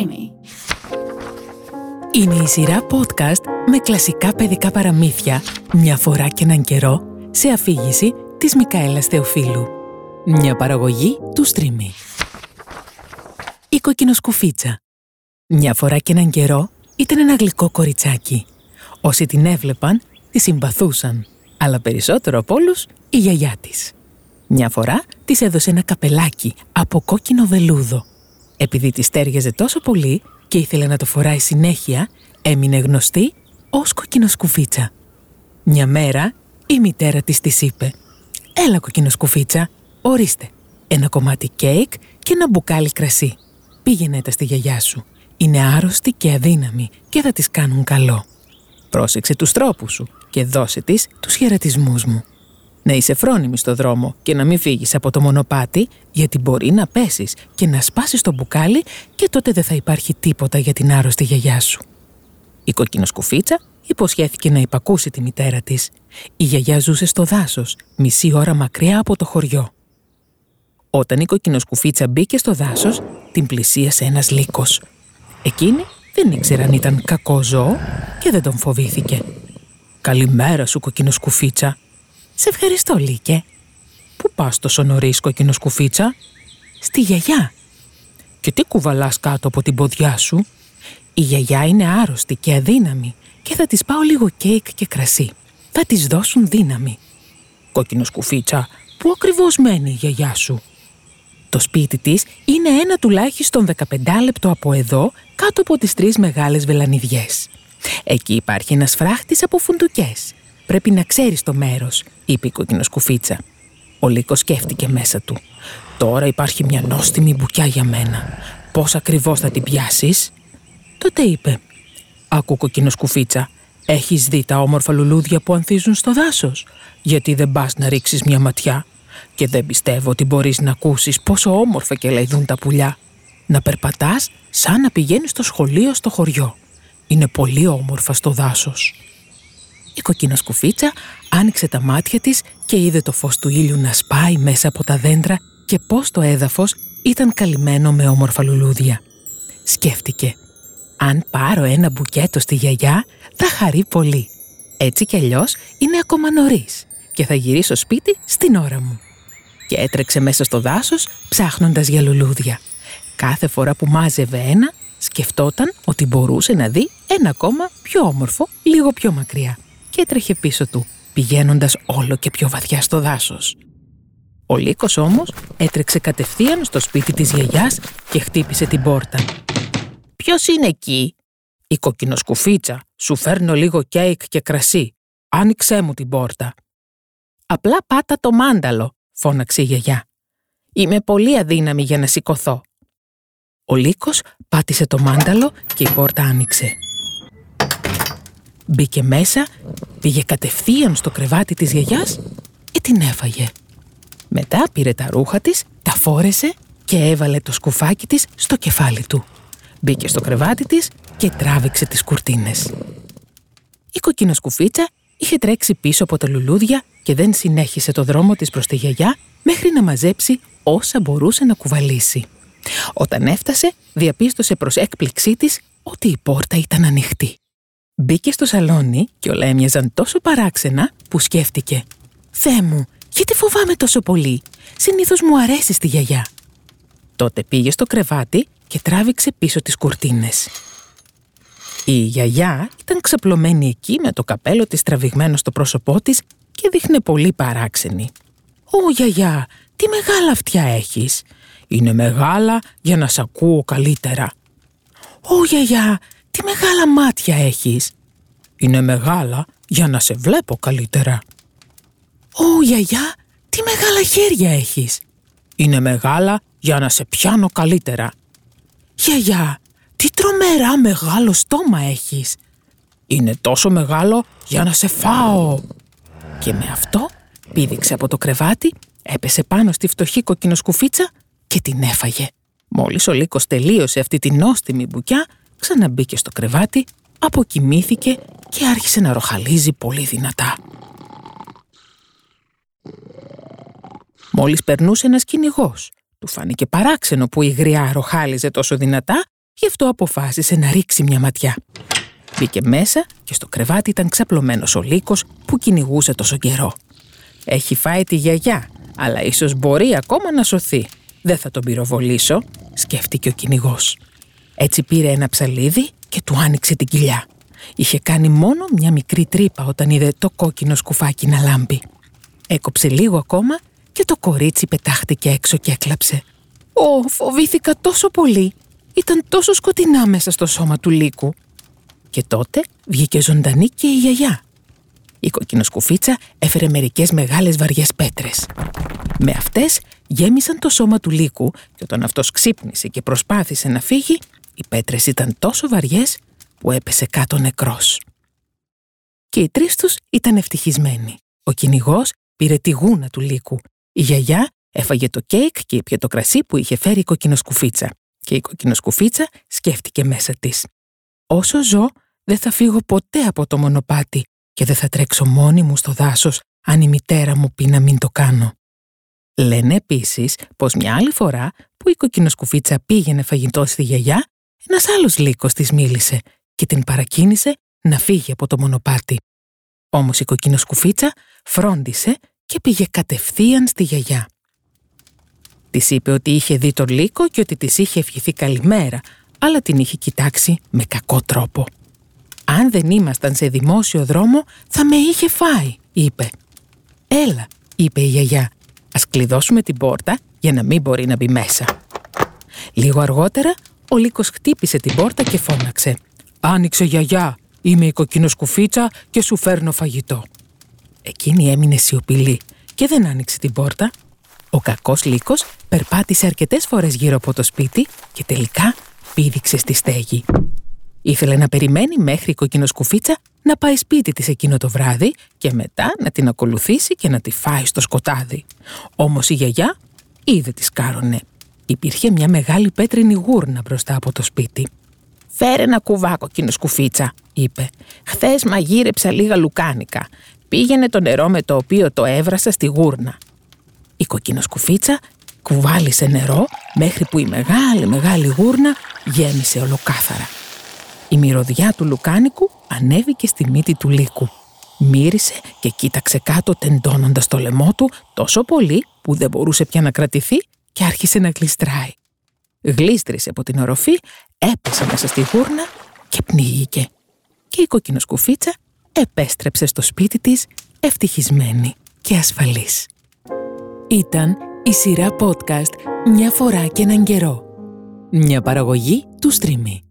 Streamy. Είναι η σειρά podcast με κλασικά παιδικά παραμύθια μια φορά και έναν καιρό σε αφήγηση της Μικαέλας Θεοφίλου. Μια παραγωγή του Streamy. Η κοκκινοσκουφίτσα. Μια φορά και έναν καιρό ήταν ένα γλυκό κοριτσάκι. Όσοι την έβλεπαν, τη συμπαθούσαν. Αλλά περισσότερο από όλους η γιαγιά της. Μια φορά της έδωσε ένα καπελάκι από κόκκινο βελούδο. Επειδή τη τέριαζε τόσο πολύ και ήθελε να το φοράει συνέχεια, έμεινε γνωστή ως κοκκινοσκουφίτσα. Μια μέρα η μητέρα της της είπε «Έλα κοκκινοσκουφίτσα, ορίστε, ένα κομμάτι κέικ και ένα μπουκάλι κρασί. Πήγαινε τα στη γιαγιά σου. Είναι άρρωστη και αδύναμη και θα της κάνουν καλό. Πρόσεξε τους τρόπους σου και δώσε της τους χαιρετισμούς μου. Να είσαι φρόνιμη στο δρόμο και να μην φύγεις από το μονοπάτι, γιατί μπορεί να πέσεις και να σπάσεις το μπουκάλι και τότε δεν θα υπάρχει τίποτα για την άρρωστη γιαγιά σου. Η κοκκινοσκουφίτσα υποσχέθηκε να υπακούσει τη μητέρα της. Η γιαγιά ζούσε στο δάσος, μισή ώρα μακριά από το χωριό. Όταν η κοκκινοσκουφίτσα μπήκε στο δάσος, την πλησίασε ένας λύκος. Εκείνη δεν ήξερε αν ήταν κακό ζώο και δεν τον φοβήθηκε. «Καλημέρα σου, κοκκινοσκουφίτσα», «Σε ευχαριστώ, Λίκε». «Πού πας τόσο νωρίς, κοκκινοσκουφίτσα» «Στη γιαγιά». «Και τι κουβαλάς κάτω από την ποδιά σου» «Η γιαγιά είναι άρρωστη και αδύναμη και θα της πάω λίγο κέικ και κρασί. Θα της δώσουν δύναμη». «Κοκκινοσκουφίτσα, πού ακριβώς μένει η γιαγιά σου» Το σπίτι της είναι ένα τουλάχιστον 15 λεπτό από εδώ, κάτω από τις τρεις μεγάλες βελανιδιές. Εκεί υπάρχει ένας φράχτης από φουντουκές Πρέπει να ξέρεις το μέρος, είπε η κοκκινοσκουφίτσα. Ο Λύκος σκέφτηκε μέσα του. Τώρα υπάρχει μια νόστιμη μπουκιά για μένα. Πώς ακριβώς θα την πιάσεις; Τότε είπε. Άκου κοκκινοσκουφίτσα, έχεις δει τα όμορφα λουλούδια που ανθίζουν στο δάσος; Γιατί δεν πας να ρίξεις μια ματιά; Και δεν πιστεύω ότι μπορείς να ακούσεις πόσο όμορφα και λαϊδούν τα πουλιά. Να περπατάς σαν να πηγαίνεις στο σχολείο στο χωριό. Είναι πολύ όμορφα στο δάσος. Η κοκκίνα σκουφίτσα άνοιξε τα μάτια της και είδε το φως του ήλιου να σπάει μέσα από τα δέντρα και πώς το έδαφος ήταν καλυμμένο με όμορφα λουλούδια. Σκέφτηκε, αν πάρω ένα μπουκέτο στη γιαγιά θα χαρεί πολύ. Έτσι κι αλλιώς είναι ακόμα νωρίς και θα γυρίσω σπίτι στην ώρα μου. Και έτρεξε μέσα στο δάσος ψάχνοντας για λουλούδια. Κάθε φορά που μάζευε ένα, σκεφτόταν ότι μπορούσε να δει ένα ακόμα πιο όμορφο λίγο πιο μακριά και έτρεχε πίσω του, πηγαίνοντας όλο και πιο βαθιά στο δάσος. Ο Λύκος όμως έτρεξε κατευθείαν στο σπίτι της γιαγιάς και χτύπησε την πόρτα. «Ποιος είναι εκεί» «Η κοκκινοσκουφίτσα, σου φέρνω λίγο κέικ και κρασί. Άνοιξέ μου την πόρτα». «Απλά πάτα το μάνταλο», φώναξε η γιαγιά. «Είμαι πολύ αδύναμη για να σηκωθώ». Ο Λύκος πάτησε το μάνταλο και η πόρτα άνοιξε. Μπήκε μέσα, πήγε κατευθείαν στο κρεβάτι της γιαγιάς και την έφαγε. Μετά πήρε τα ρούχα της, τα φόρεσε και έβαλε το σκουφάκι της στο κεφάλι του. Μπήκε στο κρεβάτι της και τράβηξε τις κουρτίνες. Η κοκκίνα σκουφίτσα είχε τρέξει πίσω από τα λουλούδια και δεν συνέχισε το δρόμο της προς τη γιαγιά μέχρι να μαζέψει όσα μπορούσε να κουβαλήσει. Όταν έφτασε, διαπίστωσε προς έκπληξή της ότι η πόρτα ήταν ανοιχτή. Μπήκε στο σαλόνι και όλα έμοιαζαν τόσο παράξενα που σκέφτηκε «Θεέ μου, γιατί φοβάμαι τόσο πολύ, συνήθως μου αρέσει στη γιαγιά». Τότε πήγε στο κρεβάτι και τράβηξε πίσω τις κουρτίνες. Η γιαγιά ήταν ξαπλωμένη εκεί με το καπέλο της τραβηγμένο στο πρόσωπό της και δείχνε πολύ παράξενη. «Ω γιαγιά, τι μεγάλα αυτιά έχεις. Είναι μεγάλα για να σ' ακούω καλύτερα». «Ω γιαγιά, τι μεγάλα μάτια έχεις; Είναι μεγάλα για να σε βλέπω καλύτερα. Ω, γιαγιά, τι μεγάλα χέρια έχεις; Είναι μεγάλα για να σε πιάνω καλύτερα. Γιαγιά, τι τρομερά μεγάλο στόμα έχεις. Είναι τόσο μεγάλο για να σε φάω. Και με αυτό πήδηξε από το κρεβάτι, έπεσε πάνω στη φτωχή κοκκινοσκουφίτσα και την έφαγε. Μόλις ο Λύκος τελείωσε αυτή την νόστιμη μπουκιά, ξαναμπήκε στο κρεβάτι, αποκοιμήθηκε και άρχισε να ροχαλίζει πολύ δυνατά. Μόλις περνούσε ένας κυνηγός. Του φάνηκε παράξενο που η γριά ροχάλιζε τόσο δυνατά γι' αυτό αποφάσισε να ρίξει μια ματιά. Μπήκε μέσα και στο κρεβάτι ήταν ξαπλωμένος ο λύκος που κυνηγούσε τόσο καιρό. Έχει φάει τη γιαγιά, αλλά ίσως μπορεί ακόμα να σωθεί. Δεν θα τον πυροβολήσω, σκέφτηκε ο κυνηγός. Έτσι πήρε ένα ψαλίδι και του άνοιξε την κοιλιά. Είχε κάνει μόνο μια μικρή τρύπα όταν είδε το κόκκινο σκουφάκι να λάμπει. Έκοψε λίγο ακόμα και το κορίτσι πετάχτηκε έξω και έκλαψε. «Ω, φοβήθηκα τόσο πολύ. Ήταν τόσο σκοτεινά μέσα στο σώμα του λύκου». Και τότε βγήκε ζωντανή και η γιαγιά. Η κοκκινοσκουφίτσα έφερε μερικές μεγάλες βαριές πέτρες. Με αυτές γέμισαν το σώμα του λύκου και όταν αυτός ξύπνησε και προσπάθησε να φύγει, οι πέτρες ήταν τόσο βαριές που έπεσε κάτω νεκρός. Και οι τρεις τους ήταν ευτυχισμένοι. Ο κυνηγός πήρε τη γούνα του λύκου. Η γιαγιά έφαγε το κέικ και ήπια το κρασί που είχε φέρει η κοκκινοσκουφίτσα. Και η κοκκινοσκουφίτσα σκέφτηκε μέσα της. Όσο ζω, δεν θα φύγω ποτέ από το μονοπάτι και δεν θα τρέξω μόνη μου στο δάσος αν η μητέρα μου πει να μην το κάνω. Λένε επίσης πως μια άλλη φορά που η κοκκινοσκουφίτσα πήγαινε φαγητό στη γιαγιά, ένας άλλος λύκος της μίλησε και την παρακίνησε να φύγει από το μονοπάτι. Όμως η κοκκινοσκουφίτσα φρόντισε και πήγε κατευθείαν στη γιαγιά. Της είπε ότι είχε δει τον λύκο και ότι της είχε ευχηθεί καλημέρα, αλλά την είχε κοιτάξει με κακό τρόπο. «Αν δεν ήμασταν σε δημόσιο δρόμο, θα με είχε φάει», είπε. «Έλα», είπε η γιαγιά, «ας κλειδώσουμε την πόρτα για να μην μπορεί να μπει μέσα». Λίγο αργότερα, ο λύκος χτύπησε την πόρτα και φώναξε. «Άνοιξε γιαγιά, είμαι η κοκκινοσκουφίτσα και σου φέρνω φαγητό». Εκείνη έμεινε σιωπηλή και δεν άνοιξε την πόρτα. Ο κακός λύκος περπάτησε αρκετές φορές γύρω από το σπίτι και τελικά πήδηξε στη στέγη. Ήθελε να περιμένει μέχρι η κοκκινοσκουφίτσα να πάει σπίτι της εκείνο το βράδυ και μετά να την ακολουθήσει και να τη φάει στο σκοτάδι. Όμως η γιαγιά είδε τη σκάρωνε. Υπήρχε μια μεγάλη πέτρινη γούρνα μπροστά από το σπίτι. «Φέρε ένα κουβά κοκκινοσκουφίτσα», είπε. «Χθες μαγείρεψα λίγα λουκάνικα. Πήγαινε το νερό με το οποίο το έβρασα στη γούρνα». Η κοκκινοσκουφίτσα κουβάλισε νερό μέχρι που η μεγάλη μεγάλη γούρνα γέμισε ολοκάθαρα. Η μυρωδιά του λουκάνικου ανέβηκε στη μύτη του λύκου. Μύρισε και κοίταξε κάτω τεντώνοντας το λαιμό του τόσο πολύ που δεν μπορούσε πια να κρατηθεί και άρχισε να γλιστράει. Γλίστρισε από την οροφή, έπεσε μέσα στη γούρνα και πνίγηκε. Και η κοκκινοσκουφίτσα επέστρεψε στο σπίτι της ευτυχισμένη και ασφαλής. Ήταν η σειρά podcast «Μια φορά και έναν καιρό». Μια παραγωγή του Streamy.